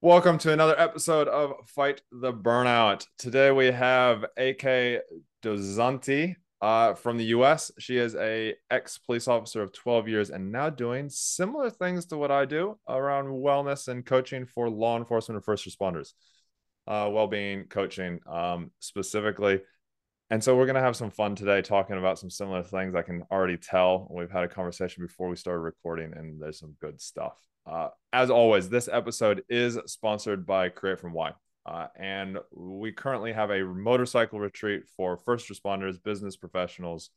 Welcome to another episode of Fight the Burnout. Today we have AK Dozanti uh, from the US. She is a ex police officer of 12 years and now doing similar things to what I do around wellness and coaching for law enforcement and first responders, uh, well-being coaching um, specifically. And so we're going to have some fun today talking about some similar things. I can already tell. We've had a conversation before we started recording, and there's some good stuff. Uh, as always, this episode is sponsored by Create From Why. Uh, and we currently have a motorcycle retreat for first responders, business professionals,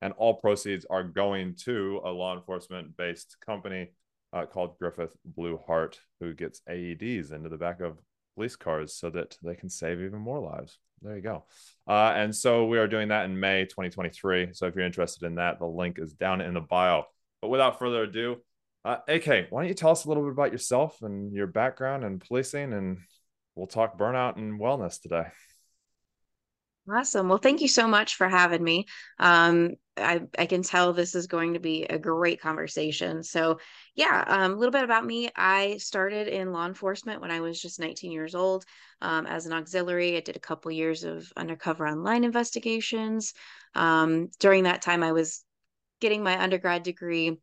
and all proceeds are going to a law enforcement based company uh, called Griffith Blue Heart, who gets AEDs into the back of police cars so that they can save even more lives. There you go. Uh, and so we are doing that in May 2023. So if you're interested in that, the link is down in the bio. But without further ado, uh, AK, why don't you tell us a little bit about yourself and your background and policing, and we'll talk burnout and wellness today. Awesome. Well, thank you so much for having me. Um, I, I can tell this is going to be a great conversation. So, yeah, um, a little bit about me. I started in law enforcement when I was just 19 years old um, as an auxiliary. I did a couple years of undercover online investigations. Um, during that time, I was getting my undergrad degree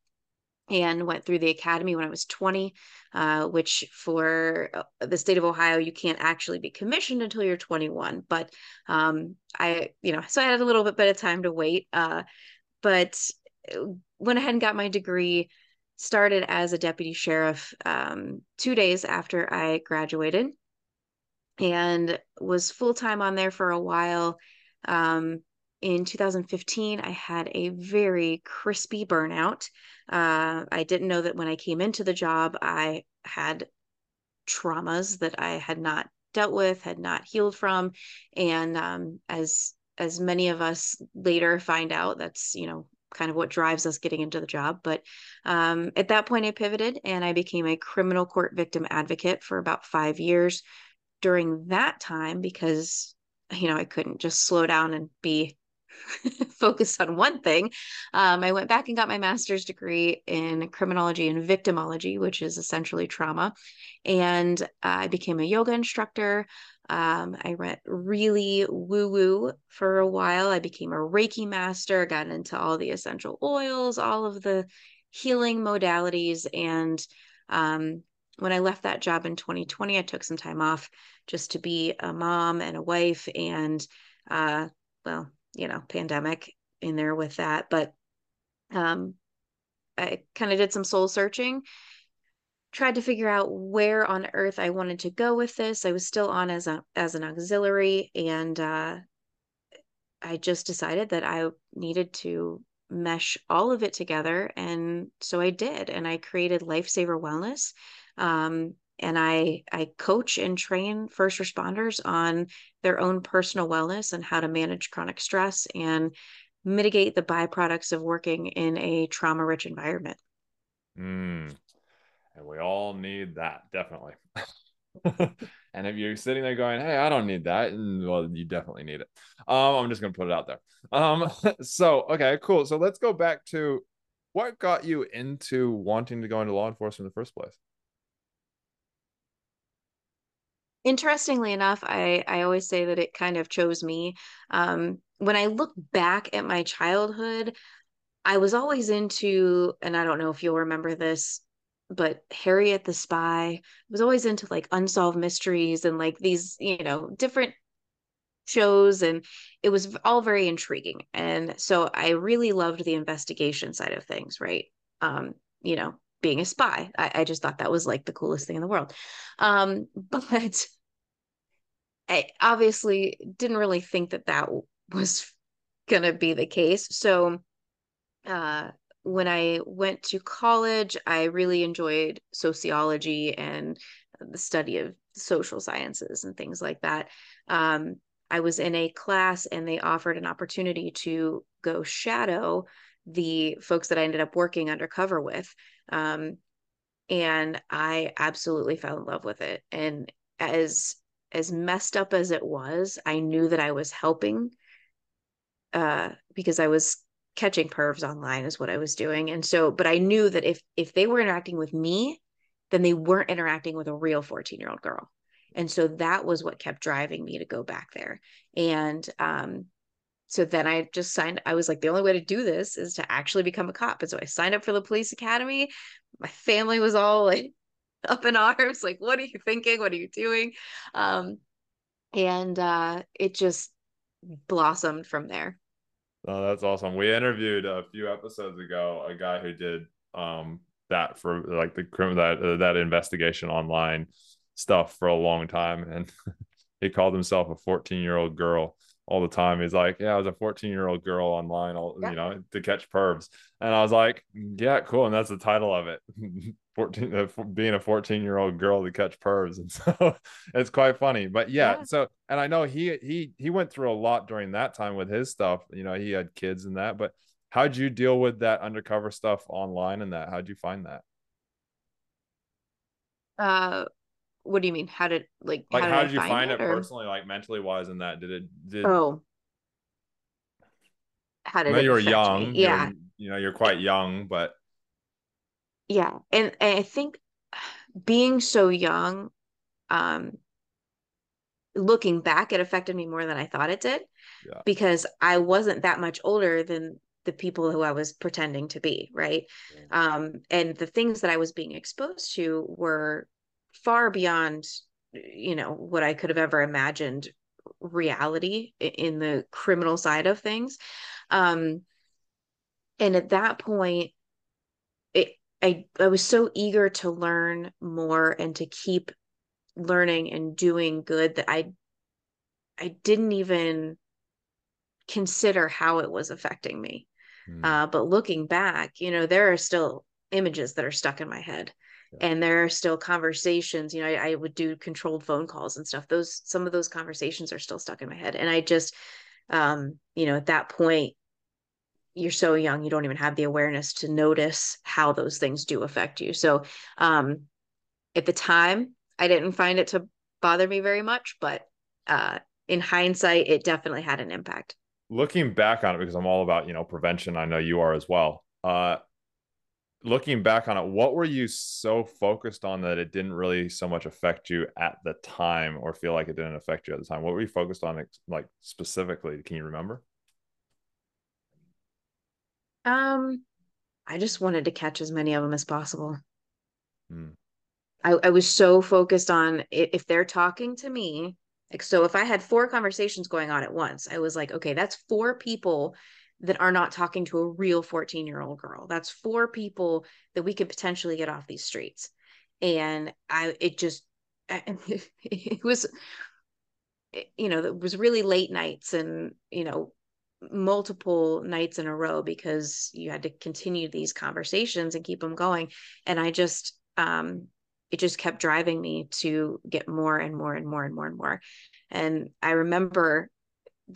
and went through the academy when I was 20, uh, which for uh, the state of Ohio, you can't actually be commissioned until you're 21. But um, I, you know, so I had a little bit bit of time to wait. Uh, but uh, went ahead and got my degree, started as a deputy sheriff um, two days after I graduated, and was full time on there for a while. Um, in 2015, I had a very crispy burnout. Uh, I didn't know that when I came into the job, I had traumas that I had not dealt with, had not healed from, and um, as as many of us later find out, that's you know kind of what drives us getting into the job. But um, at that point, I pivoted and I became a criminal court victim advocate for about five years. During that time, because you know I couldn't just slow down and be focused on one thing. Um, I went back and got my master's degree in criminology and victimology, which is essentially trauma. And I became a yoga instructor. Um, I went really woo woo for a while. I became a Reiki master, got into all the essential oils, all of the healing modalities. And um, when I left that job in 2020, I took some time off just to be a mom and a wife and uh, well, you know, pandemic in there with that. But um, I kind of did some soul searching, tried to figure out where on earth I wanted to go with this. I was still on as a as an auxiliary, and uh, I just decided that I needed to mesh all of it together, and so I did. And I created Lifesaver Wellness. Um, and I I coach and train first responders on their own personal wellness and how to manage chronic stress and mitigate the byproducts of working in a trauma rich environment. Mm. And we all need that, definitely. and if you're sitting there going, "Hey, I don't need that," and well, you definitely need it. Um, I'm just gonna put it out there. Um, so okay, cool. So let's go back to what got you into wanting to go into law enforcement in the first place. Interestingly enough, I, I always say that it kind of chose me. Um, when I look back at my childhood, I was always into, and I don't know if you'll remember this, but Harriet the Spy I was always into like unsolved mysteries and like these, you know, different shows and it was all very intriguing and so i really loved the investigation side of things right um you know being a spy. I, I just thought that was like the coolest thing in the world. Um, but I obviously didn't really think that that was going to be the case. So uh, when I went to college, I really enjoyed sociology and the study of social sciences and things like that. Um, I was in a class and they offered an opportunity to go shadow the folks that I ended up working undercover with. Um, and I absolutely fell in love with it. And as as messed up as it was, I knew that I was helping uh, because I was catching pervs online is what I was doing. And so, but I knew that if if they were interacting with me, then they weren't interacting with a real 14 year old girl. And so that was what kept driving me to go back there. And um, so then I just signed, I was like, the only way to do this is to actually become a cop. And so I signed up for the police academy. My family was all like up in arms, like, what are you thinking? What are you doing? Um, and uh, it just blossomed from there. Oh, that's awesome. We interviewed a few episodes ago a guy who did um, that for like the criminal that uh, that investigation online stuff for a long time, and he called himself a 14 year old girl all the time. He's like, "Yeah, I was a 14 year old girl online, all, yeah. you know, to catch pervs," and I was like, "Yeah, cool." And that's the title of it. 14 uh, being a 14 year old girl to catch pervs and so it's quite funny but yeah, yeah, so and i know he he he went through a lot during that time with his stuff you know he had kids and that but how'd you deal with that undercover stuff online and that how'd you find that uh what do you mean how did like like how did, how did you find, find it, it personally like mentally wise in that did it did oh how did it you were young me? yeah you're, you know you're quite young but yeah and, and i think being so young um looking back it affected me more than i thought it did yeah. because i wasn't that much older than the people who I was pretending to be, right? Um, and the things that I was being exposed to were far beyond, you know, what I could have ever imagined reality in the criminal side of things. Um, and at that point, it, I, I was so eager to learn more and to keep learning and doing good that I I didn't even consider how it was affecting me. Mm. Uh, but looking back, you know, there are still images that are stuck in my head. Yeah. And there are still conversations, you know, I, I would do controlled phone calls and stuff. Those some of those conversations are still stuck in my head. And I just um, you know, at that point, you're so young, you don't even have the awareness to notice how those things do affect you. So um at the time, I didn't find it to bother me very much, but uh in hindsight, it definitely had an impact looking back on it because I'm all about you know prevention. I know you are as well. Uh, looking back on it, what were you so focused on that it didn't really so much affect you at the time, or feel like it didn't affect you at the time? What were you focused on, like specifically? Can you remember? Um, I just wanted to catch as many of them as possible. Hmm. I, I was so focused on if they're talking to me, like, so if I had four conversations going on at once, I was like, okay, that's four people that are not talking to a real 14 year old girl. That's four people that we could potentially get off these streets. And I, it just, it was, you know, it was really late nights and, you know, multiple nights in a row because you had to continue these conversations and keep them going. And I just, um, it just kept driving me to get more and more and more and more and more. And I remember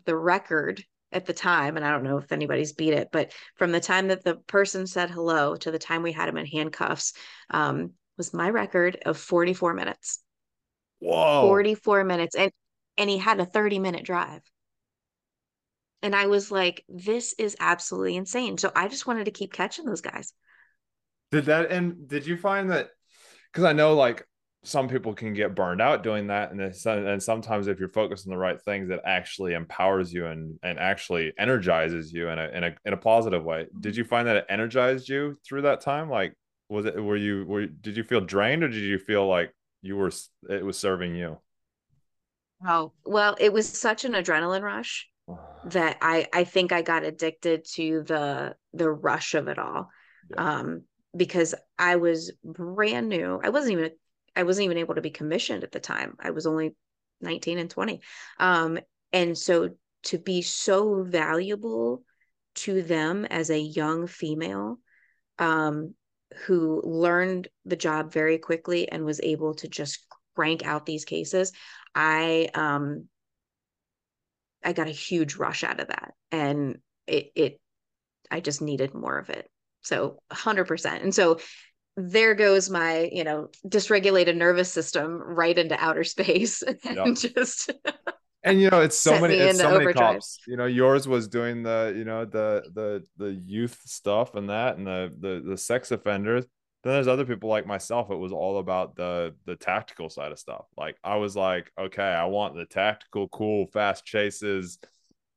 the record at the time, and I don't know if anybody's beat it, but from the time that the person said hello to the time we had him in handcuffs, um, was my record of 44 minutes. Whoa. 44 minutes. And and he had a 30 minute drive. And I was like, this is absolutely insane. So I just wanted to keep catching those guys. Did that and did you find that because I know like some people can get burned out doing that and and sometimes if you're focused on the right things it actually empowers you and and actually energizes you in a in a in a positive way. Did you find that it energized you through that time? Like was it were you were did you feel drained or did you feel like you were it was serving you? Oh well it was such an adrenaline rush that i i think i got addicted to the the rush of it all. Yeah. um because I was brand new. I wasn't even I wasn't even able to be commissioned at the time. I was only 19 and 20. Um, and so to be so valuable to them as a young female um, who learned the job very quickly and was able to just crank out these cases, I um, I got a huge rush out of that, and it it I just needed more of it. So 100%. And so there goes my, you know, dysregulated nervous system right into outer space and yep. just and you know it's so many it's so many cops you know yours was doing the you know the the the youth stuff and that and the the the sex offenders then there's other people like myself. It was all about the the tactical side of stuff. Like I was like, okay, I want the tactical, cool, fast chases,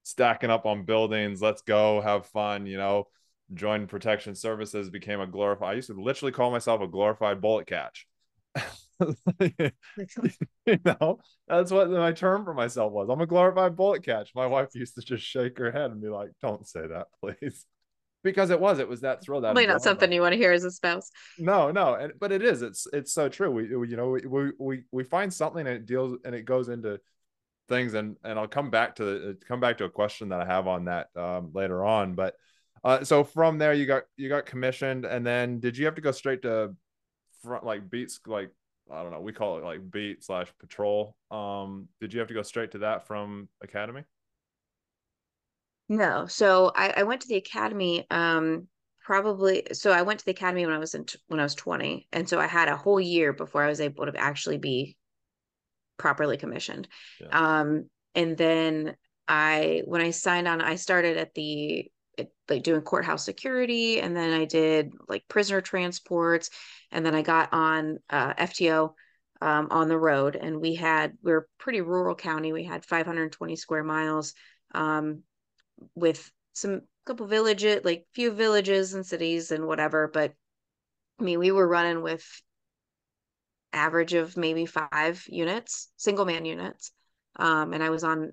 stacking up on buildings. Let's go, have fun. You know, joined protection services, became a glorified. I used to literally call myself a glorified bullet catch. you know, that's what my term for myself was. I'm a glorified bullet catch. My wife used to just shake her head and be like, "Don't say that, please." because it was it was that thrill that probably not something you want to hear as a spouse no no and but it is it's it's so true we, we you know we, we we find something and it deals and it goes into things and and i'll come back to the come back to a question that i have on that um, later on but uh, so from there you got you got commissioned and then did you have to go straight to front like beats like i don't know we call it like beat slash patrol um did you have to go straight to that from academy no. So I, I went to the academy um probably so I went to the academy when I was in when I was 20 and so I had a whole year before I was able to actually be properly commissioned. Yeah. Um and then I when I signed on I started at the like doing courthouse security and then I did like prisoner transports and then I got on uh, FTO um, on the road and we had we are pretty rural county we had 520 square miles um, with some couple villages, like few villages and cities and whatever. But I mean, we were running with average of maybe five units, single man units. Um, and I was on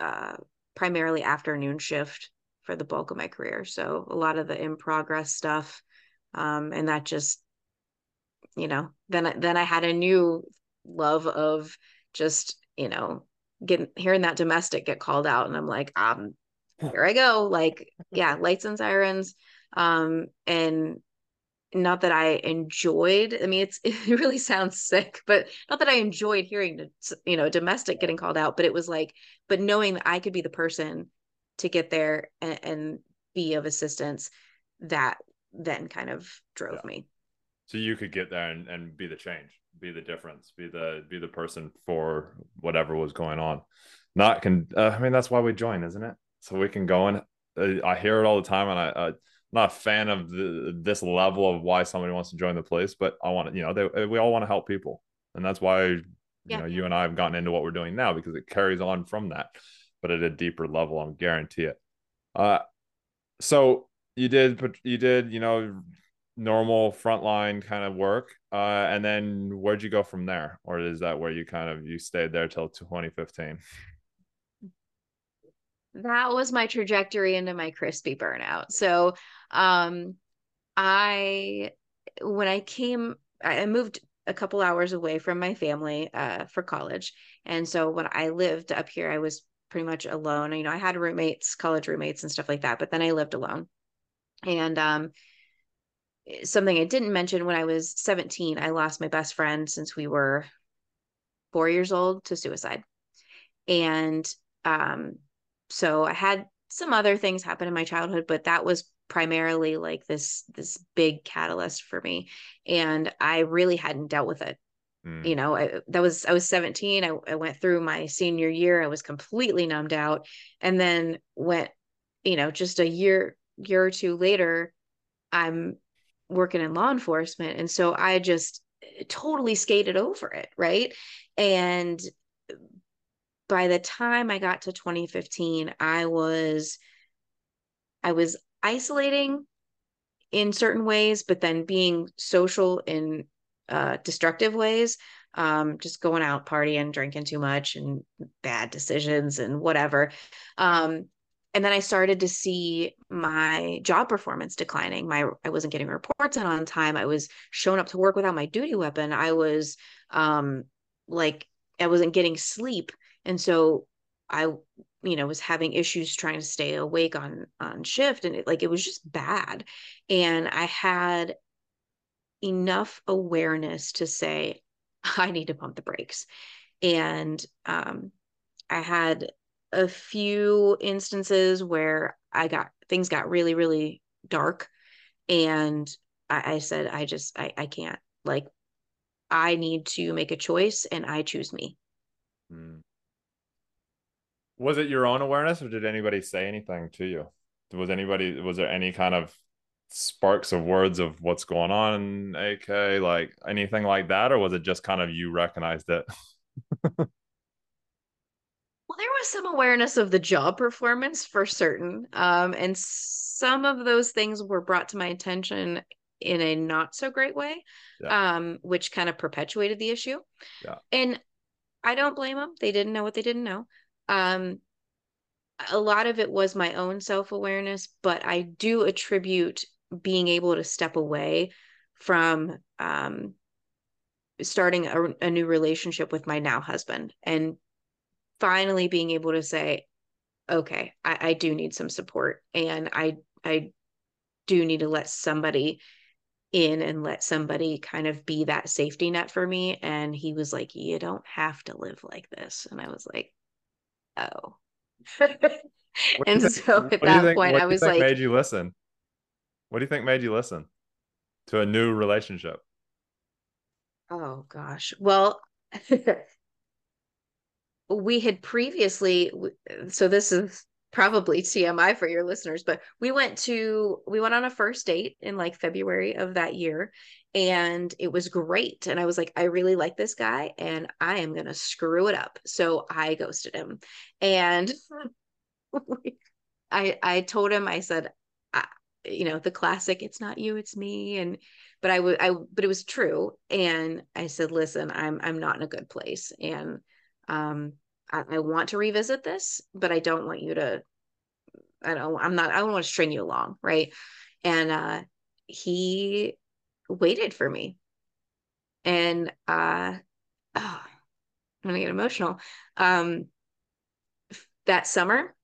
uh, primarily afternoon shift for the bulk of my career. So a lot of the in progress stuff. Um, and that just, you know, then, then I had a new love of just, you know, getting, hearing that domestic get called out. And I'm like, um, here I go. Like, yeah, lights and sirens. Um, and not that I enjoyed, I mean, it's, it really sounds sick, but not that I enjoyed hearing, you know, domestic getting called out, but it was like, but knowing that I could be the person to get there and, and be of assistance that then kind of drove yeah. me. So you could get there and, and be the change, be the difference, be the, be the person for whatever was going on. Not can, uh, I mean, that's why we join, isn't it? so we can go in. Uh, I hear it all the time, and I, I'm not a fan of the, this level of why somebody wants to join the police, but I want to, you know, they, we all want to help people, and that's why you yeah. know you and I have gotten into what we're doing now because it carries on from that, but at a deeper level. I'm guarantee it. Uh, so you did, but you did, you know, normal frontline kind of work, uh, and then where'd you go from there, or is that where you kind of you stayed there till 2015? that was my trajectory into my crispy burnout. So, um, I, when I came, I moved a couple hours away from my family uh, for college. And so when I lived up here, I was pretty much alone. You know, I had roommates, college roommates and stuff like that, but then I lived alone. And um, something I didn't mention when I was 17, I lost my best friend since we were four years old to suicide. And um, so I had some other things happen in my childhood, but that was primarily like this this big catalyst for me and i really hadn't dealt with it mm. you know I, that was i was 17 I, I went through my senior year i was completely numbed out and then went you know just a year year or two later i'm working in law enforcement and so i just totally skated over it right and by the time I got to 2015, I was I was isolating in certain ways, but then being social in uh, destructive ways. Um, just going out partying, drinking too much, and bad decisions and whatever. Um, and then I started to see my job performance declining. My I wasn't getting reports in on time. I was showing up to work without my duty weapon. I was um, like I wasn't getting sleep and so i you know was having issues trying to stay awake on on shift and it, like it was just bad and i had enough awareness to say i need to pump the brakes. And um i had a few instances where i got things got really really dark. And i, I said i just I, I can't like i need to make a choice and i choose me. Mm was it your own awareness or did anybody say anything to you? Was anybody was there any kind of sparks of words of what's going on in AK, like anything like that, or was it just kind of you recognized it? well, there was some awareness of the job performance for certain, um, and some of those things were brought to my attention in a not so great way, yeah. um, which kind of perpetuated the issue. Yeah. And I don't blame them. They didn't know what they didn't know. Um, a lot of it was my own self awareness, but I do attribute being able to step away from um, starting a, a new relationship with my now husband and finally being able to say, okay, I, I do need some support and I I do need to let somebody in and let somebody kind of be that safety net for me. And he was like, You don't have to live like this. And I was like, Oh. and so at that think, point, I was like, made you listen? What do you think made you listen to a new relationship? Oh gosh. Well, we had previously so this is probably TMI for your listeners, but we went to we went on a first date in like February of that year and it was great and I was like I really like this guy and I am going to screw it up. So I ghosted him. And I I told him I said you know the classic it's not you it's me and but I would I but it was true and I said listen I'm I'm not in a good place and um I, I want to revisit this, but I don't want you to. I don't. I'm not. I don't want to string you along, right? And uh, he waited for me, and uh, oh, I'm gonna get emotional. Um, that summer,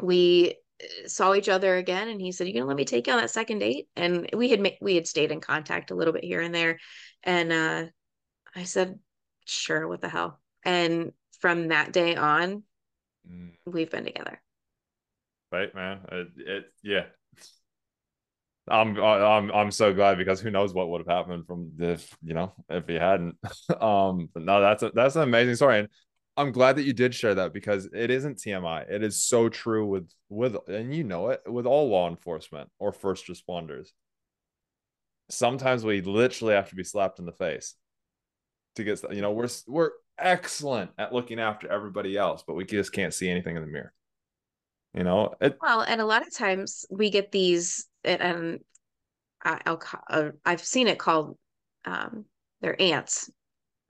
we saw each other again and he said you gonna let me take you on that second date and we had we had stayed in contact a little bit here and there and uh i said sure what the hell and from that day on, mm. we've been together. Right, man. It, it yeah. I'm I'm I'm so glad because who knows what would have happened from if you know if he hadn't. um, but no, that's a, that's an amazing story, and I'm glad that you did share that because it isn't TMI. It is so true with with and you know it with all law enforcement or first responders. Sometimes we literally have to be slapped in the face to get you know we're we're excellent at looking after everybody else, but we just can't see anything in the mirror. You know, it, well, and a lot of times we get these, and I'll, uh, I've seen it called, um, they're ants,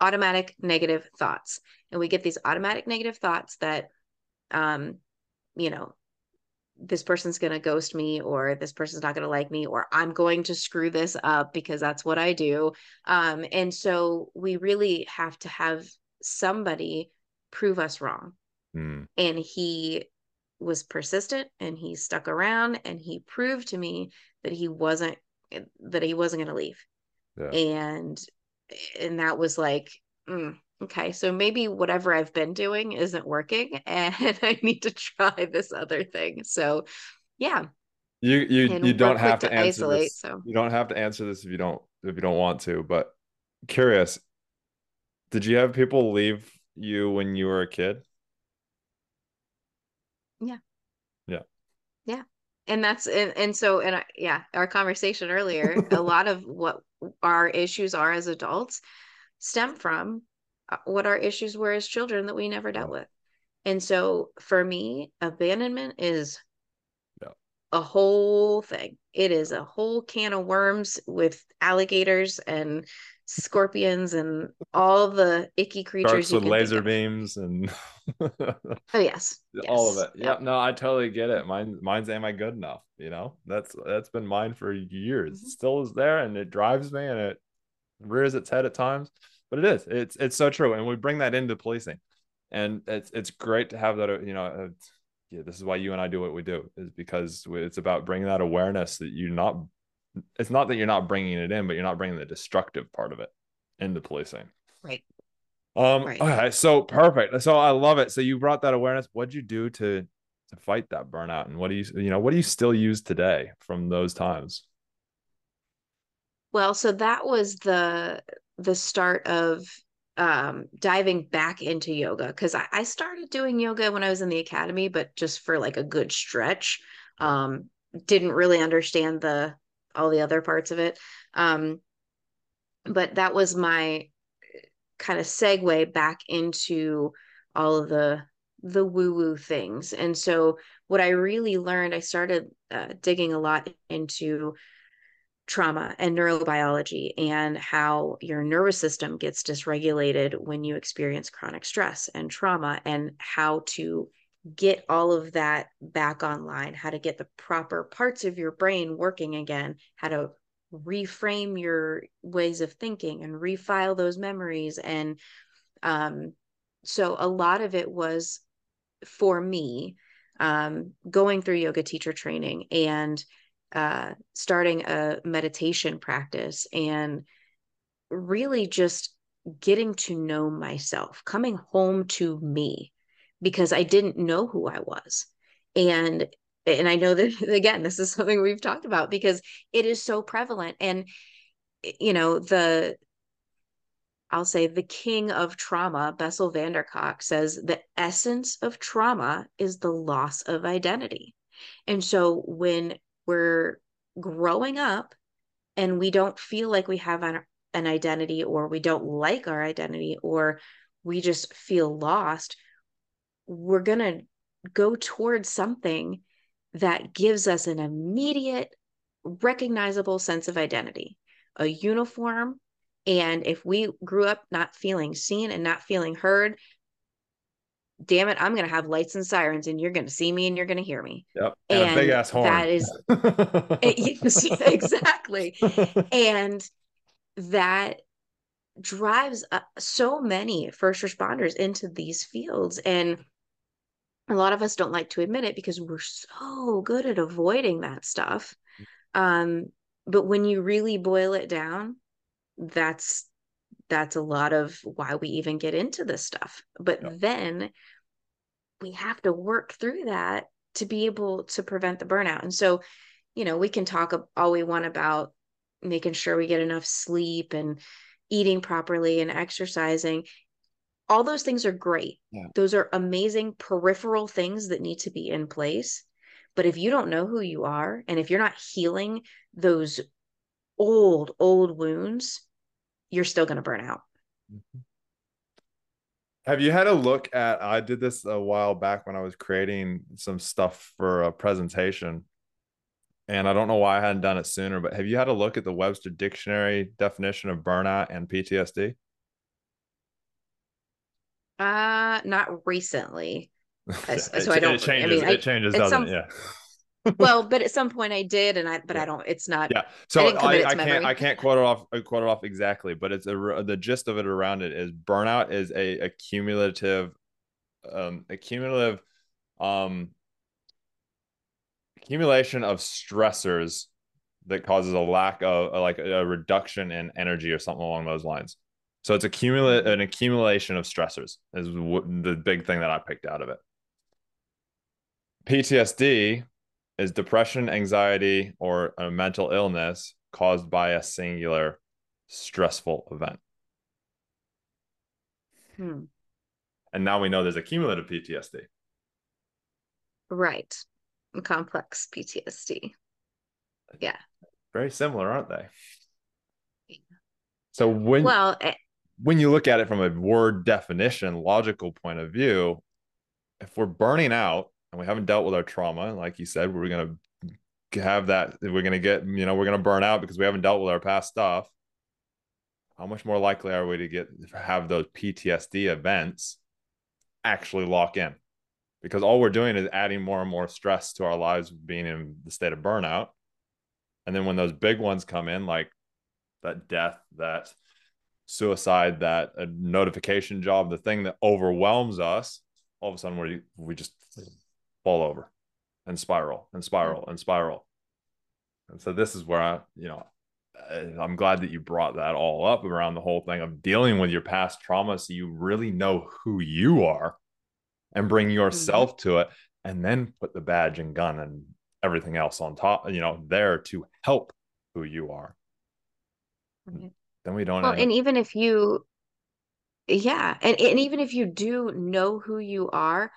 automatic negative thoughts, and we get these automatic negative thoughts that, um, you know, this person's going to ghost me or this person's not going to like me or i'm going to screw this up because that's what i do um, and so we really have to have somebody prove us wrong. Mm. And he was persistent and he stuck around and he proved to me that he wasn't that he wasn't going to leave. Yeah. And and that was like mm, okay, so maybe whatever I've been doing isn't working and I need to try this other thing. So, yeah. You you and you don't have to, to answer isolate, this. So. You don't have to answer this if you don't if you don't want to, but curious did you have people leave you when you were a kid? Yeah. Yeah. Yeah. And that's and, and so and I, yeah, our conversation earlier, a lot of what our issues are as adults stem from uh, what our issues were as children that we never dealt with. And so for me, abandonment is yeah. a whole thing. It is a whole can of worms with alligators and scorpions and all the icky creatures Sharks with laser beams and oh yes, yes. all of it. Yep. no i totally get it. Mine mine's am i good enough? You know that's that's been mine for years. Mm-hmm. still is there and it drives me and it rears its head at times but it is. It's it's so true. And we bring that into policing. And it's it's great to have that you know yeah this is why you and i do what we do is because it's about bringing that awareness that you're not it's not that you're not bringing it in, but you're not bringing the destructive part of it into policing. Right. Um. Right. Okay. So perfect. So I love it. So you brought that awareness. What'd you do to to fight that burnout, and what do you you know what do you still use today from those times? Well, so that was the the start of um diving back into yoga because I, I started doing yoga when I was in the academy, but just for like a good stretch. Um, didn't really understand the all the other parts of it. Um, but that was my kind of segue back into all of the the woo woo things. And so what I really learned, I started uh, digging a lot into trauma and neurobiology and how your nervous system gets dysregulated when you experience chronic stress and trauma and how to get all of that back online, how to get the proper parts of your brain working again, how to reframe your ways of thinking and refile those memories. And um, so a lot of it was for me um, going through yoga teacher training and uh, starting a meditation practice and really just getting to know myself, coming home to me because I didn't know who I was. And and I know that again, this is something we've talked about because it is so prevalent. And you know, the I'll say the king of trauma, Bessel van der Kolk, says the essence of trauma is the loss of identity. And so when we're growing up and we don't feel like we have an, an identity or we don't like our identity or we just feel lost, we're going to go towards something that gives us an immediate, recognizable sense of identity, a uniform. And if we grew up not feeling seen and not feeling heard, damn it, I'm going to have lights and sirens and you're going to see me and you're going to hear me. Yep. And, and a big ass horn. That is it, exactly. and that drives uh, so many first responders into these fields. And a lot of us don't like to admit it because we're so good at avoiding that stuff. Um, but when you really boil it down, that's that's a lot of why we even get into this stuff. But yep. then we have to work through that to be able to prevent the burnout. And so, you know, we can talk all we want about making sure we get enough sleep and eating properly and exercising. All those things are great. Yeah. Those are amazing peripheral things that need to be in place. But if you don't know who you are and if you're not healing those old, old wounds, you're still going to burn out. Mm-hmm. Have you had a look at? I did this a while back when I was creating some stuff for a presentation, and I don't know why I hadn't done it sooner. But have you had a look at the Webster Dictionary definition of burnout and PTSD? Uh, not recently. so I don't. It changes. I mean, it changes, doesn't some, it? Yeah well, but at some point I did, and I but I don't. It's not. Yeah. So I, I, I can't I can't quote it off quote it off exactly, but it's a the gist of it around it is burnout is a accumulative, um, accumulative, um, accumulation of stressors that causes a lack of like a reduction in energy or something along those lines. So it's accumulate an accumulation of stressors is the big thing that I picked out of it. PTSD is depression, anxiety, or a mental illness caused by a singular stressful event. Hmm. And now we know there's a cumulative PTSD. Right. Complex PTSD. Yeah. Very similar, aren't they? So when well, eh when you look at it from a word definition, logical point of view, if we're burning out, and we haven't dealt with our trauma, like you said, we're gonna have that. We're gonna get, you know, we're gonna burn out because we haven't dealt with our past stuff. How much more likely are we to get have those PTSD events actually lock in? Because all we're doing is adding more and more stress to our lives, being in the state of burnout. And then when those big ones come in, like that death, that suicide, that a notification job, the thing that overwhelms us, all of a sudden we we just fall over and spiral and spiral and spiral. And so this is where I, you know, I'm glad that you brought that all up around the whole thing of dealing with your past trauma so you really know who you are and bring yourself mm-hmm. to it and then put the badge and gun and everything else on top, you know, there to help who you are. Mm-hmm. Then we don't Well, and even if you yeah, and, and even if you do know who you are,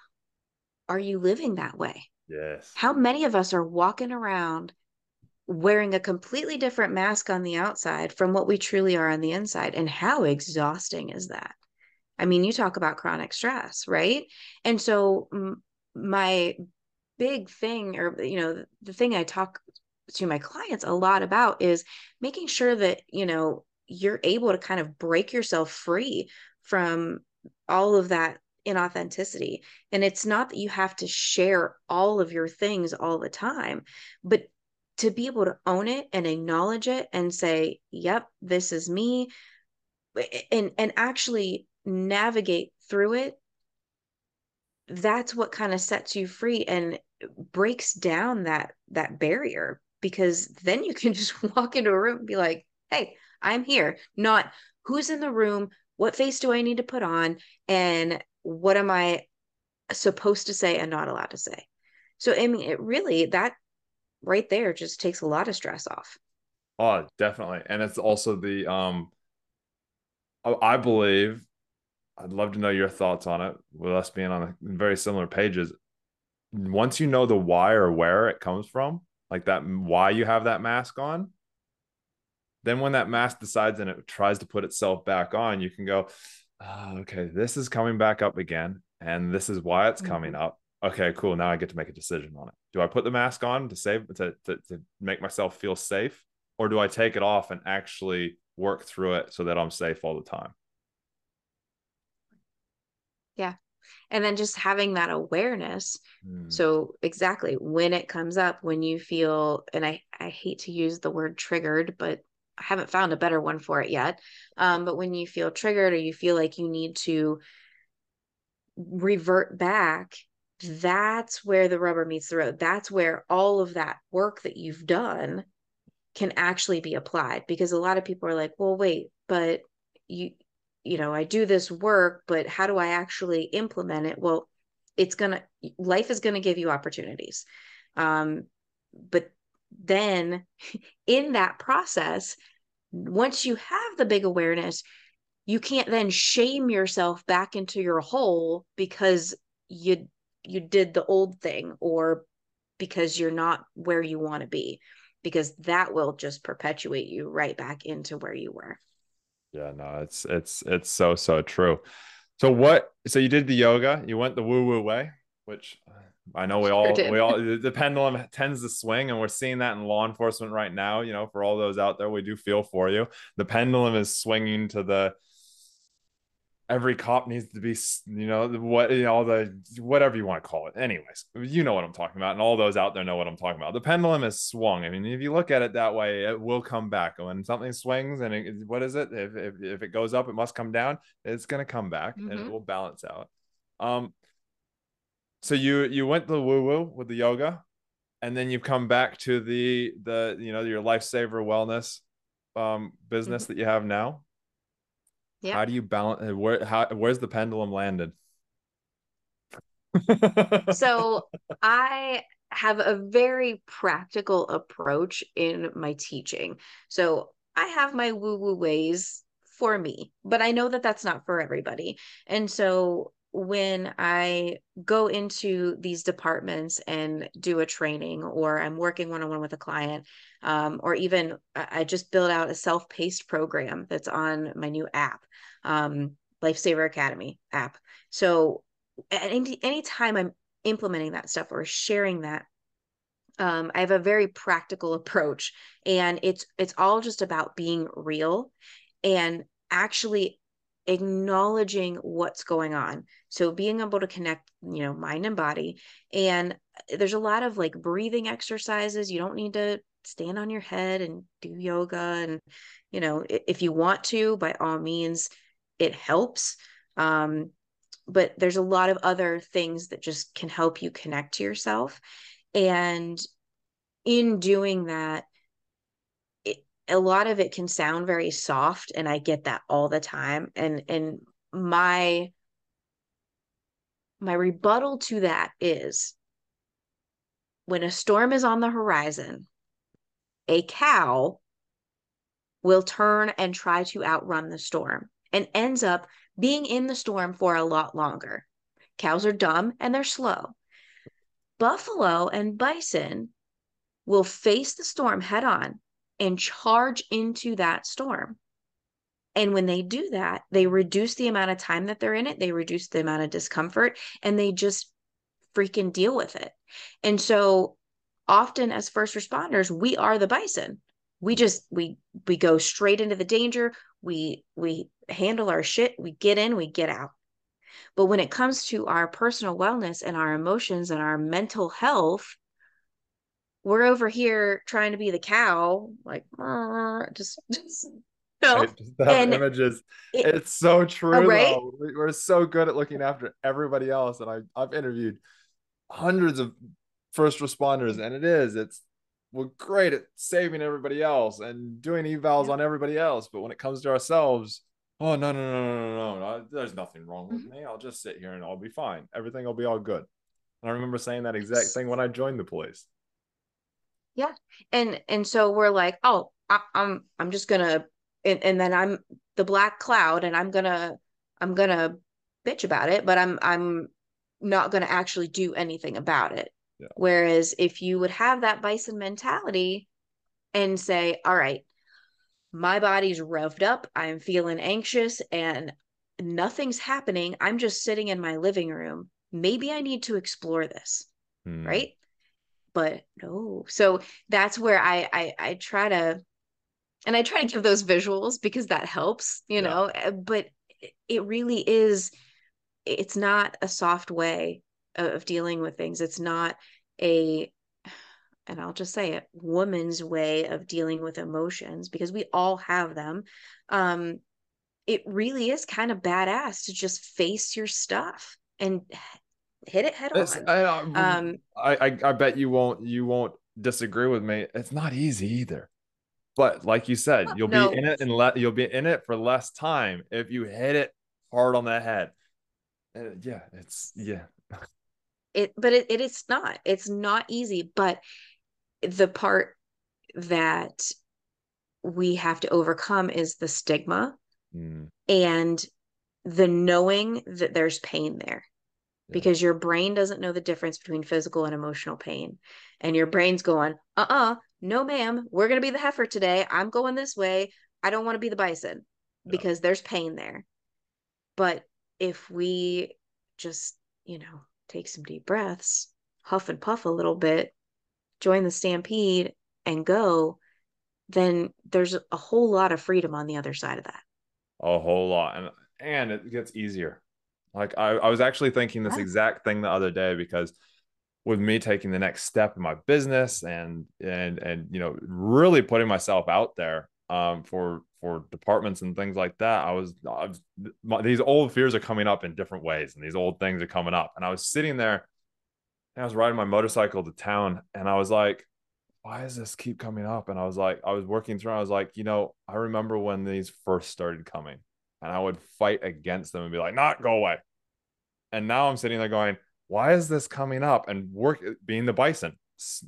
are you living that way? Yes. How many of us are walking around wearing a completely different mask on the outside from what we truly are on the inside? And how exhausting is that? I mean, you talk about chronic stress, right? And so, my big thing, or, you know, the thing I talk to my clients a lot about is making sure that, you know, you're able to kind of break yourself free from all of that inauthenticity. And it's not that you have to share all of your things all the time, but to be able to own it and acknowledge it and say, yep, this is me. And and actually navigate through it. That's what kind of sets you free and breaks down that that barrier because then you can just walk into a room and be like, hey, I'm here. Not who's in the room, what face do I need to put on, and what am I supposed to say and not allowed to say? So, I mean, it really, that right there just takes a lot of stress off. Oh, definitely. And it's also the, um, I believe, I'd love to know your thoughts on it with us being on very similar pages. Once you know the why or where it comes from, like that, why you have that mask on, then when that mask decides and it tries to put itself back on, you can go, oh, okay, this is coming back up again. And this is why it's coming mm-hmm. up. Okay, cool. Now I get to make a decision on it. Do I put the mask on to save to, to, to make myself feel safe? Or do I take it off and actually work through it so that I'm safe all the time? Yeah. And then just having that awareness. Mm. So exactly when it comes up, when you feel, and I, I hate to use the word triggered, but I haven't found a better one for it yet. Um, but when you feel triggered or you feel like you need to revert back, that's where the rubber meets the road. That's where all of that work that you've done can actually be applied because a lot of people are like, well, wait, but you, you know, I do this work, but how do I actually implement it? Well, it's going to, life is going to give you opportunities. Um, but then in that process, once you have the big awareness, you can't then shame yourself back into your hole because you you did the old thing or because you're not where you want to be because that will just perpetuate you right back into where you were. Yeah, no, it's it's it's so so true. So what so you did the yoga, you went the woo woo way, which I know we all we all the pendulum tends to swing, and we're seeing that in law enforcement right now. You know, for all those out there, we do feel for you. The pendulum is swinging to the every cop needs to be, you know, what you know, all the whatever you want to call it. Anyways, you know what I'm talking about, and all those out there know what I'm talking about. The pendulum is swung. I mean, if you look at it that way, it will come back. When something swings, and it, what is it? If, if if it goes up, it must come down. It's gonna come back, mm-hmm. and it mm-hmm. will balance out. Um, so you you went the woo woo with the yoga, and then you've come back to the the you know your lifesaver wellness um business mm-hmm. that you have now. Yeah. How do you balance? Uh, where how where's the pendulum landed? so I have a very practical approach in my teaching. So I have my woo woo ways for me, but I know that that's not for everybody. And so when I go into these departments and do a training, or I'm working one on one with a client, um, or even I just build out a self paced program that's on my new app, um, Lifesaver Academy app. So, any anytime I'm implementing that stuff or sharing that, um, I have a very practical approach, and it's it's all just about being real and actually acknowledging what's going on. So being able to connect you know mind and body and there's a lot of like breathing exercises. You don't need to stand on your head and do yoga and you know if you want to by all means it helps. Um but there's a lot of other things that just can help you connect to yourself. And in doing that a lot of it can sound very soft and i get that all the time and and my my rebuttal to that is when a storm is on the horizon a cow will turn and try to outrun the storm and ends up being in the storm for a lot longer. Cows are dumb and they're slow. Buffalo and bison will face the storm head on and charge into that storm. And when they do that, they reduce the amount of time that they're in it, they reduce the amount of discomfort, and they just freaking deal with it. And so often as first responders, we are the bison. We just we we go straight into the danger. We we handle our shit, we get in, we get out. But when it comes to our personal wellness and our emotions and our mental health, we're over here trying to be the cow, like just, just no. Just and images. It, it's so true. Right? Though. We're so good at looking after everybody else, and I I've interviewed hundreds of first responders, and it is it's we're great at saving everybody else and doing evals yeah. on everybody else, but when it comes to ourselves, oh no no no no no no, there's nothing wrong with mm-hmm. me. I'll just sit here and I'll be fine. Everything will be all good. And I remember saying that exact thing when I joined the police. Yeah, and and so we're like, oh, I, I'm I'm just gonna, and, and then I'm the black cloud, and I'm gonna I'm gonna bitch about it, but I'm I'm not gonna actually do anything about it. Yeah. Whereas if you would have that bison mentality and say, all right, my body's revved up, I'm feeling anxious, and nothing's happening. I'm just sitting in my living room. Maybe I need to explore this. Hmm. Right but no so that's where I, I i try to and i try to give those visuals because that helps you yeah. know eh, but it really is it's not a soft way of dealing with things it's not a and I'll just say it, woman's way of dealing with emotions because we all have them. Um, it really is kind of badass to just face your stuff and hit it head on. I, um, I, I, I bet you won't you won't disagree with me. It's not easy either. But like you said, you'll no. be in it and let you'll be in it for less time if you hit it hard on the head. Uh, yeah, it's yeah. It but it, it is not. It's not easy. But the part that we have to overcome is the stigma mm. and the knowing that there's pain there because your brain doesn't know the difference between physical and emotional pain. And your brain's going, uh uh no, ma'am, we're going to be the heifer today. I'm going this way. I don't want to be the bison yeah. because there's pain there. But if we just, you know, take some deep breaths, huff and puff a little bit, join the stampede and go, then there's a whole lot of freedom on the other side of that. A whole lot. And and it gets easier like I, I was actually thinking this exact thing the other day because with me taking the next step in my business and and and you know really putting myself out there um, for for departments and things like that, I was, I was my, these old fears are coming up in different ways, and these old things are coming up. And I was sitting there, and I was riding my motorcycle to town, and I was like, why does this keep coming up? And I was like, I was working through. I was like, you know, I remember when these first started coming, and I would fight against them and be like, not go away. And now I'm sitting there going, why is this coming up? And work being the bison,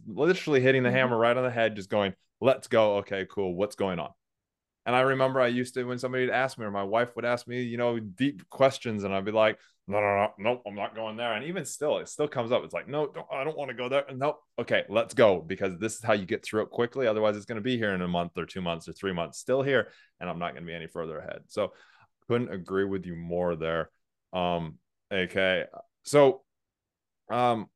literally hitting the mm-hmm. hammer right on the head, just going, let's go. Okay, cool. What's going on? And I remember I used to, when somebody would ask me, or my wife would ask me, you know, deep questions, and I'd be like, no, no, no, no, I'm not going there. And even still, it still comes up. It's like, no, don't, I don't want to go there. No, okay, let's go because this is how you get through it quickly. Otherwise, it's going to be here in a month or two months or three months, still here, and I'm not going to be any further ahead. So, couldn't agree with you more there. Um, okay, so, um,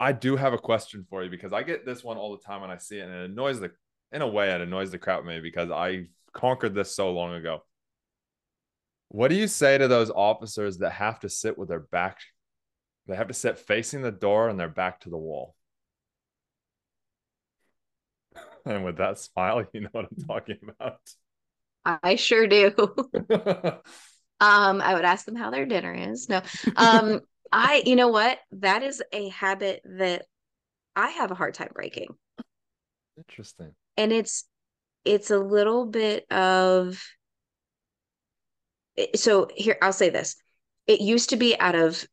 I do have a question for you because I get this one all the time and I see it, and it annoys the, in a way, it annoys the crap out of me because I conquered this so long ago. What do you say to those officers that have to sit with their back? They have to sit facing the door and their back to the wall. And with that smile, you know what I'm talking about. I sure do. um, I would ask them how their dinner is. No, um, I, you know what? That is a habit that I have a hard time breaking. Interesting. And it's, it's a little bit of so here I'll say this. It used to be out of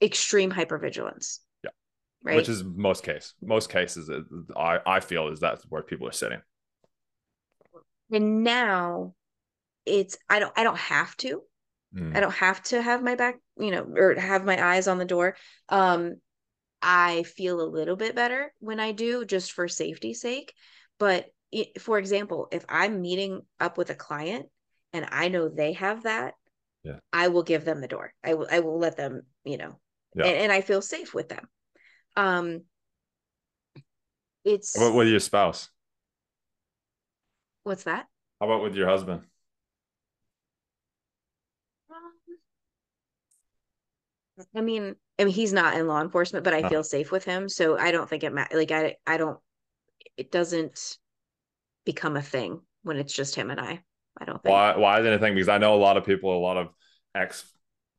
extreme hypervigilance. Yeah. Right. Which is most case. Most cases I I feel is that's where people are sitting. And now it's I don't I don't have to. Mm. I don't have to have my back, you know, or have my eyes on the door. Um I feel a little bit better when I do, just for safety's sake. But it, for example, if I'm meeting up with a client and I know they have that, yeah. I will give them the door. I will I will let them, you know, Yeah. and, and I feel safe with them. Um it's about with your spouse? What's that? How about with your husband? I mean, I mean, he's not in law enforcement, but I feel safe with him, so I don't think it matters. Like, I, I don't. It doesn't become a thing when it's just him and I. I don't think. Why? Why is anything? Because I know a lot of people, a lot of ex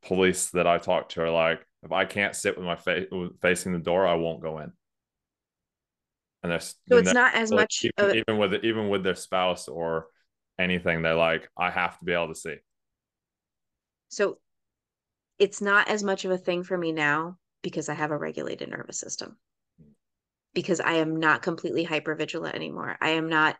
police that I talk to are like, if I can't sit with my face facing the door, I won't go in. And there's So it's not as much. even, Of, even with even with their spouse or anything, they're like, I have to be able to see. so it's not as much of a thing for me now because I have a regulated nervous system. Because I am not completely hypervigilant anymore. I am not,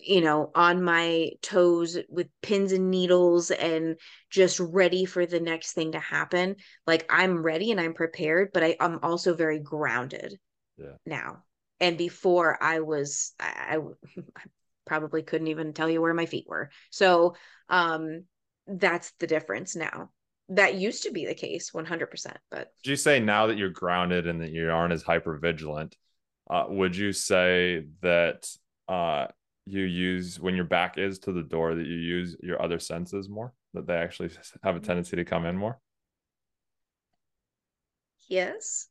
you know, on my toes with pins and needles and just ready for the next thing to happen. Like I'm ready and I'm prepared, but I, I'm also very grounded Yeah. now. And before I was, I, I probably couldn't even tell you where my feet were. So um that's the difference now. That used to be the case 100%, but Would you say now that you're grounded and that you aren't as hyper vigilant, uh, would you say that uh, you use when your back is to the door that you use your other senses more? That they actually have a tendency to come in more? yes.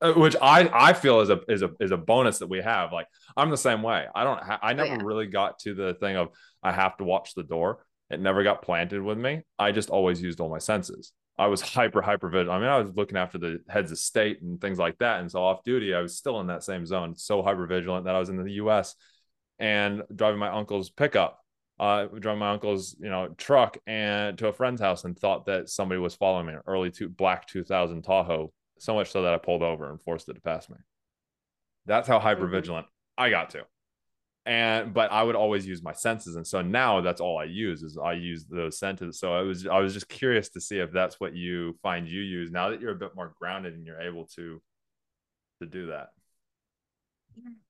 Uh, which I I feel is a is a is a bonus that we have. Like I'm the same way. I don't ha- I never yeah. really got to the thing of I have to watch the door. It never got planted with me. I just always used all my senses. I was hyper hyper vigilant. I mean, I was looking after the heads of state and things like that. And so off duty, I was still in that same zone. So hyper vigilant that I was in the U.S. and driving my uncle's pickup, uh, driving my uncle's you know truck and to a friend's house and thought that somebody was following me. Early two black 2000 Tahoe so much so that I pulled over and forced it to pass me. That's how mm-hmm. hyper vigilant I got to. And but I would always use my senses, and so now that's all I use is I use those senses. So I was I was just curious to see if that's what you find you use now that you're a bit more grounded and you're able to to do that.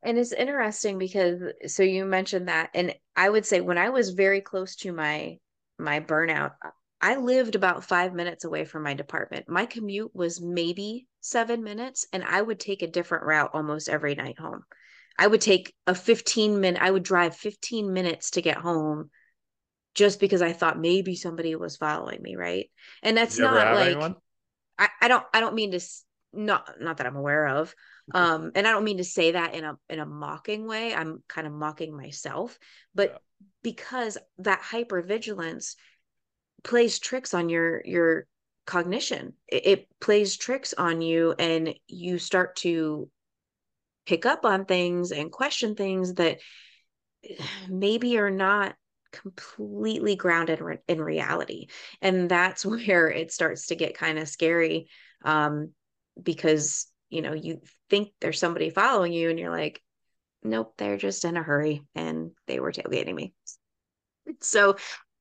And it's interesting because so you mentioned that and I would say when I was very close to my my burnout, I lived about 5 minutes away from my department. My commute was maybe 7 minutes and I would take a different route almost every night home. I would take a 15 minute I would drive 15 minutes to get home just because I thought maybe somebody was following me, right? And that's not like? I, I don't I don't mean to not not that I'm aware of. Um and I don't mean to say that in a in a mocking way. I'm kind of mocking myself, but Yeah. because that hypervigilance plays tricks on your your cognition. It, it plays tricks on you and you start to pick up on things and question things that maybe are not completely grounded re- in reality and that's where it starts to get kind of scary um because you know you think there's somebody following you and you're like nope they're just in a hurry and they were tailgating me so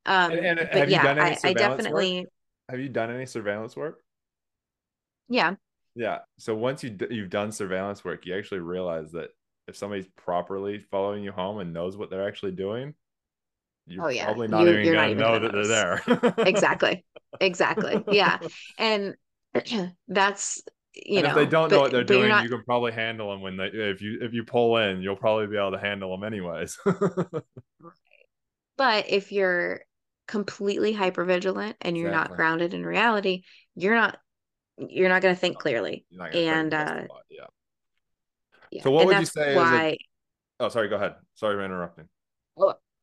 um And, and but have yeah you done any I, definitely work? Have you done any surveillance work? yeah Yeah. So once you d- you've done surveillance work, you actually realize that if somebody's properly following you home and knows what they're actually doing, you're Oh, yeah. probably not You're- even you're gonna know that they're there. exactly exactly yeah and that's you and know if they don't know what they're but doing, not- you can probably handle them when they if you if you pull in, you'll probably be able to handle them anyways. But if you're completely hypervigilant and you're not grounded in reality, you're not you're not going to think clearly. You're not gonna think And, uh, yeah. Yeah. So what and would you say is a- Oh, sorry. Go ahead. Sorry for interrupting.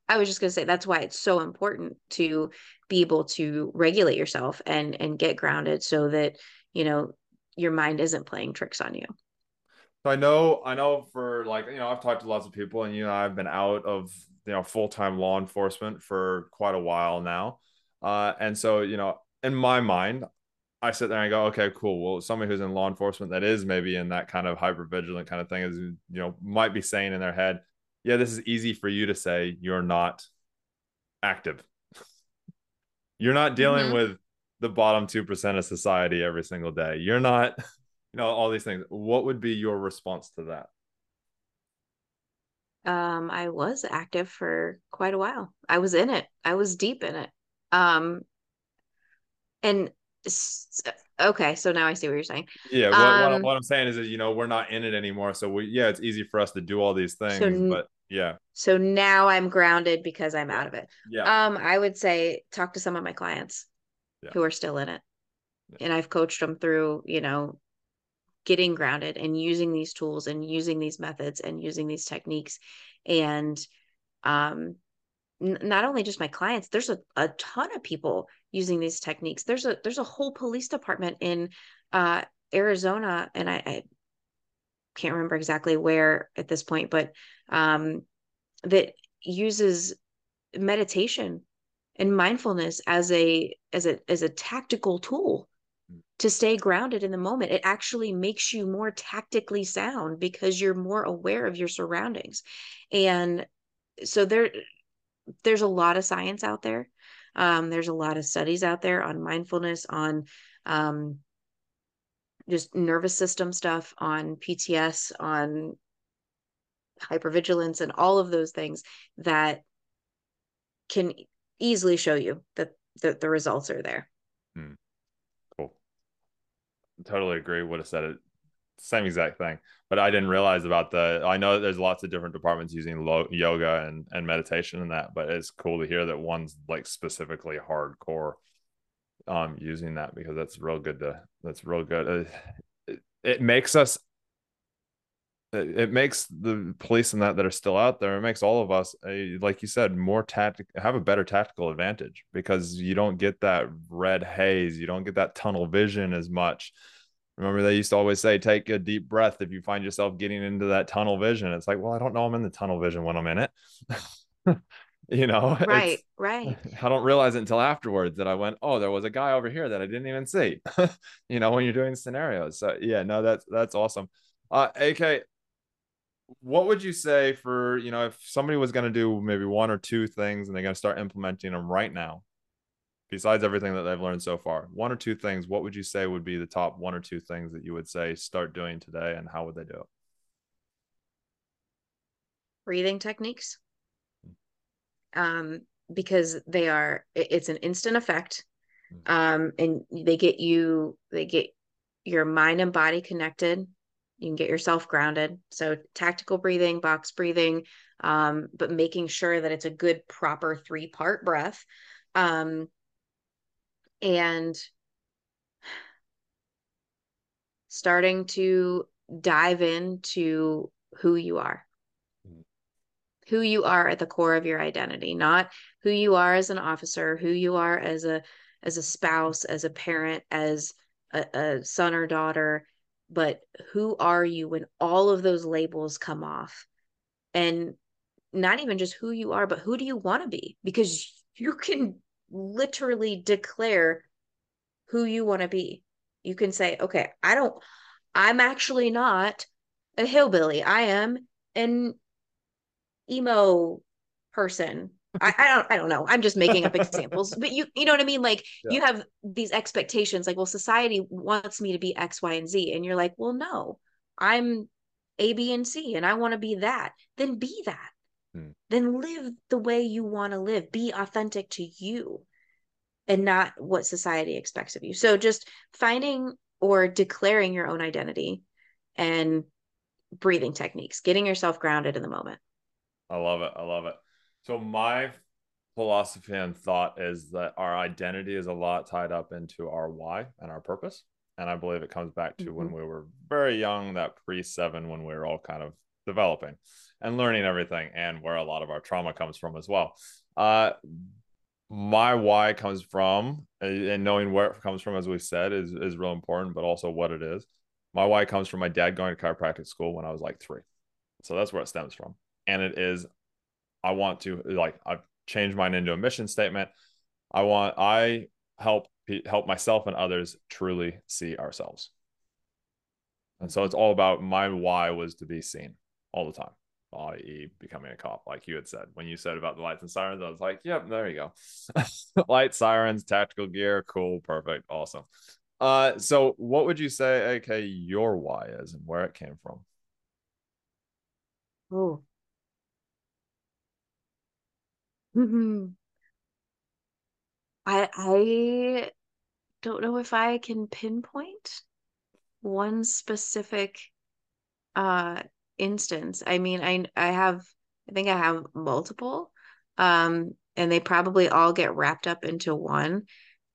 I was just going to say that's why it's so important to be able to regulate yourself and and get grounded so that, you know, your mind isn't playing tricks on you. So I know, I know for like, you know, I've talked to lots of people and, you know, I've been out of, you know, full-time law enforcement for quite a while now. Uh, and so, you know, in my mind, I sit there and I go, okay, cool. Well, somebody who's in law enforcement that is maybe in that kind of hyper vigilant kind of thing is, you know, might be saying in their head, yeah, this is easy for you to say you're not active. You're not dealing Mhm. with the bottom 2% of society every single day. You're not you know, all these things. What would be your response to that? Um, I was active for quite a while. I was in it. I was deep in it. Um, and okay, so now I see what you're saying. Yeah, what, um, what, what, I'm saying is that you know we're not in it anymore, so we yeah, it's easy for us to do all these things, so, but yeah. So now I'm grounded because I'm out of it. Yeah. Um, I would say talk to some of my clients yeah. who are still in it, yeah. and I've coached them through you know getting grounded and using these tools and using these methods and using these techniques and um not only just my clients there's a, a ton of people using these techniques there's a there's a whole police department in uh arizona and i, I can't remember exactly where at this point but um that uses meditation and mindfulness as a as a as a tactical tool. To stay grounded in the moment it actually makes you more tactically sound because you're more aware of your surroundings and so there there's a lot of science out there. Um, there's a lot of studies out there on mindfulness, on um, just nervous system stuff, on PTS, on hypervigilance, and all of those things that can easily show you that the, the results are there. Hmm. Totally agree. Would have said it same exact thing but i didn't realize about the i know there's lots of different departments using lo- yoga and, and meditation and that but it's cool to hear that one's like specifically hardcore um using that because that's real good to that's real good uh, it makes us it, makes the police and that that are still out there it makes all of us a, like you said more tactic have a better tactical advantage because you don't get that red haze you don't get that tunnel vision as much Remember, they used to always say, take a deep breath if you find yourself getting into that tunnel vision. It's like, well, I don't know I'm in the tunnel vision when I'm in it. you know, right, right. I don't realize it until afterwards that I went, oh, there was a guy over here that I didn't even see. you know, when you're doing scenarios. So yeah, no, that's that's awesome. Uh, AK, what would you say for you know if somebody was going to do maybe one or two things and they're going to start implementing them right now besides everything that they've learned so far one or two things what would you say would be the top one or two things that you would say start doing today and how would they do it? Breathing techniques. Um because they are it's an instant effect. Hmm. um and they get you they get your mind and body connected you can get yourself grounded. So tactical breathing box breathing um but making sure that it's a good proper three part breath. Um and starting to dive into who you are. Mm-hmm. who you are at the core of your identity not who you are as an officer who you are as a as a spouse as a parent as a, a son or daughter but who are you when all of those labels come off and not even just who you are but who do you want to be because you can literally declare who you want to be. You can say, okay, I don't, I'm actually not a hillbilly. I am an emo person. I, I, don't I don't know. I'm just making up examples. But you you know what I mean? Like yeah. you have these expectations, like, well, society wants me to be X, Y, and Z. And you're like, well, no, I'm A, B, and C, and I want to be that. Then be that. Hmm. Then live the way you want to live. Be authentic to you and not what society expects of you. So just finding or declaring your own identity and breathing techniques, getting yourself grounded in the moment. I love it. I love it. So my philosophy and thought is that our identity is a lot tied up into our why and our purpose. And I believe it comes back to mm-hmm. when we were very young, that pre seven, when we were all kind of developing and learning everything, and where a lot of our trauma comes from as well. Uh, my why comes from and knowing where it comes from as we said is is real important but also what it is my why comes from my dad going to chiropractic school when i was like three so that's where it stems from and it is i want to like i've changed mine into a mission statement i want i help help myself and others truly see ourselves and so it's all about my why was to be seen all the time i.e., becoming a cop, like you had said. When you said about the lights and sirens, I was like, yep, there you go. Light, sirens, tactical gear, cool, perfect, awesome. Uh, so what would you say, AK, your why is and where it came from? Oh. Mm-hmm. I I don't know if I can pinpoint one specific uh instance. I mean, I I have I think I have multiple. Um and they probably all get wrapped up into one,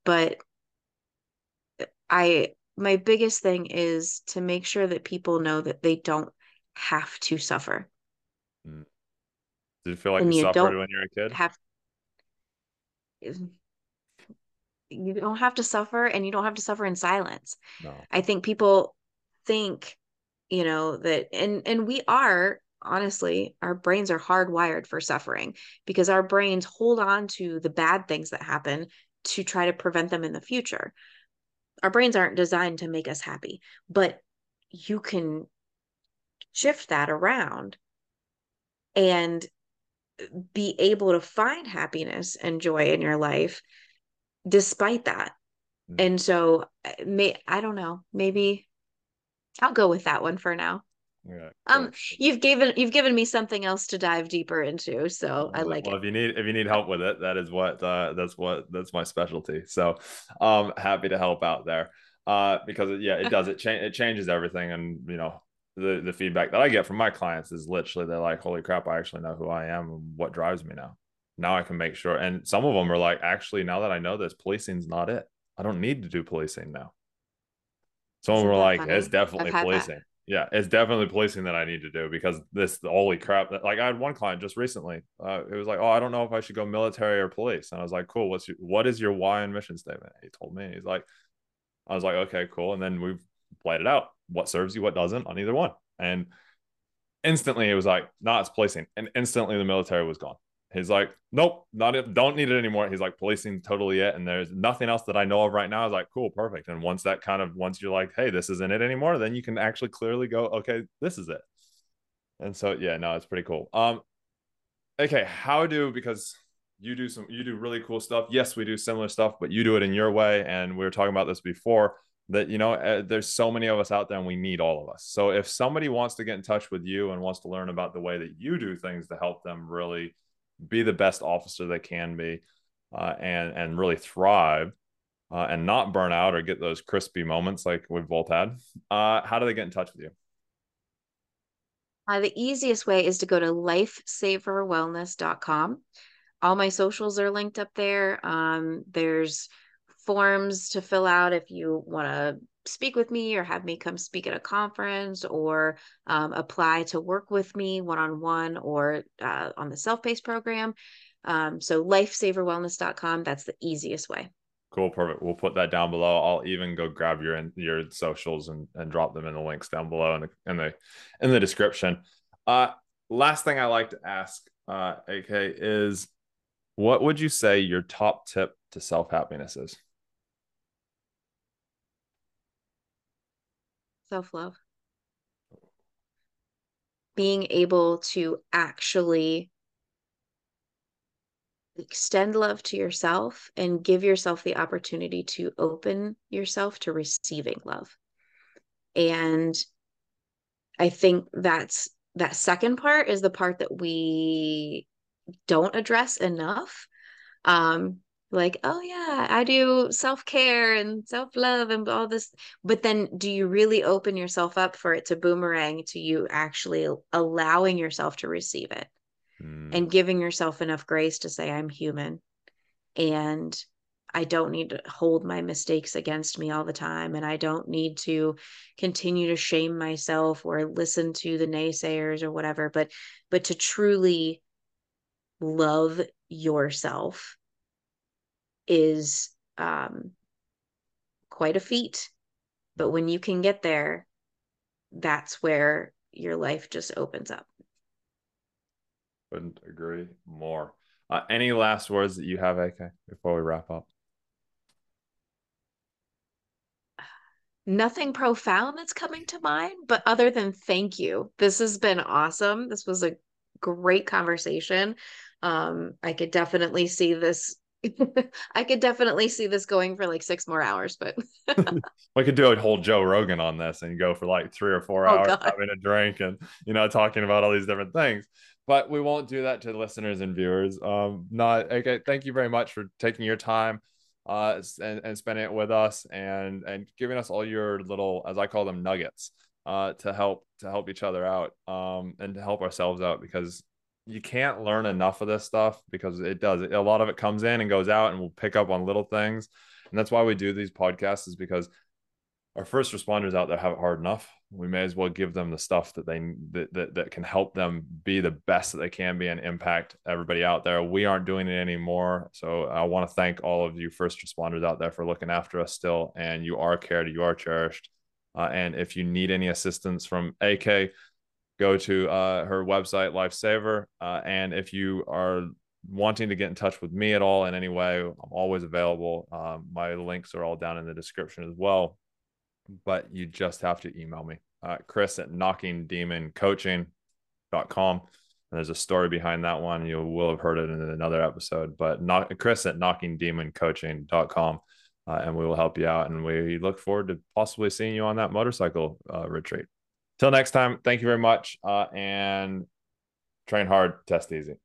but I my biggest thing is to make sure that people know that they don't have to suffer. Mm. Did you feel like And you suffered when you were a kid? have you don't have to suffer and you don't have to suffer in silence. No. I think people think, you know, that and and we are honestly, our brains are hardwired for suffering because our brains hold on to the bad things that happen to try to prevent them in the future. Our brains aren't designed to make us happy, but you can shift that around and be able to find happiness and joy in your life despite that. Mm. And so may I don't know, maybe I'll go with that one for now. Yeah. Um you've given you've given me something else to dive deeper into, so I like well, it. if you need if you need help with it, that is what uh, that's what that's my specialty. So, um, happy to help out there. Uh, because yeah, it does it change it changes everything, and you know the the feedback that I get from my clients is literally they're like, "Holy crap, I actually know who I am and what drives me now." Now I can make sure, and some of them are like, "Actually, now that I know this, policing's not it. I don't need to do policing now." Some of them Isn't were that like, funny? "It's definitely I've that. policing." Yeah, it's definitely policing that I need to do because this holy crap. Like I had one client just recently. Uh, it was like, oh, I don't know if I should go military or police, and I was like, cool. What's your, what is your why and mission statement? He told me. He's like, I was like, okay, cool. And then we've played it out. What serves you, what doesn't on either one. And instantly it was like, nah, it's policing. And instantly the military was gone. He's like, nope, not it, don't need it anymore. He's like, policing totally it. And there's nothing else that I know of right now. I was like, cool, perfect. And once that kind of once you're like, hey, this isn't it anymore, then you can actually clearly go, okay, this is it. And so yeah, no, it's pretty cool. Um, okay, how do because you do some you do really cool stuff. Yes, we do similar stuff, but you do it in your way. And we were talking about this before that you know uh, there's so many of us out there and we need all of us so if somebody wants to get in touch with you and wants to learn about the way that you do things to help them really be the best officer they can be uh, and and really thrive uh, and not burn out or get those crispy moments like we've both had uh, how do they get in touch with you Uh, the easiest way is to go to lifesaverwellness.com. All my socials are linked up there. Um, there's forms to fill out if you want to speak with me or have me come speak at a conference or um, apply to work with me one on one or uh, on the self paced program. Um, so, lifesaverwellness.com, that's the easiest way. cool perfect we'll put that down below i'll even go grab your your socials and, and drop them in the links down below in the in the in the description uh last thing i like to ask uh ak is what would you say your top tip to self happiness is Self love. Being able to actually extend love to yourself and give yourself the opportunity to open yourself to receiving love. And I think that's that second part is the part that we don't address enough. Um, like, oh yeah, I do self-care and self-love and all this, but then do you really open yourself up for it to boomerang to you actually allowing yourself to receive it? Hmm. and giving yourself enough grace to say I'm human and I don't need to hold my mistakes against me all the time and I don't need to continue to shame myself or listen to the naysayers or whatever but but to truly love yourself is um quite a feat but when you can get there that's where your life just opens up Couldn't agree more. Uh, any last words that you have, AK, before we wrap up? nothing profound that's coming to mind, but other than thank you. This has been awesome. This was a great conversation. Um, I could definitely see this I could definitely see this going for like six more hours, but we could do a whole Joe Rogan on this and go for like three or four oh, hours God. having a drink and you know talking about all these different things. But we won't do that to listeners and viewers. Um, not okay. Thank you very much for taking your time uh, and, and spending it with us and and giving us all your little, as I call them, nuggets uh, to help to help each other out um, and to help ourselves out because you can't learn enough of this stuff because it does a lot of it comes in and goes out and we'll pick up on little things. And that's why we do these podcasts is because our first responders out there have it hard enough. We may as well give them the stuff that they that, that, that can help them be the best that they can be and impact everybody out there. We aren't doing it anymore. So i want to thank all of you first responders out there for looking after us still. And you are cared you are cherished. Uh, and if you need any assistance from ak go to uh, her website, Lifesaver. Uh, and if you are wanting to get in touch with me at all in any way, I'm always available. Um, my links are all down in the description as well. But you just have to email me, uh, Chris at knockingdemoncoaching.com. And there's a story behind that one. You will have heard it in another episode, but not Chris at knockingdemoncoaching.com. Uh, and we will help you out. And we look forward to possibly seeing you on that motorcycle uh, retreat. Till next time, thank you very much. Uh, and train hard, test easy.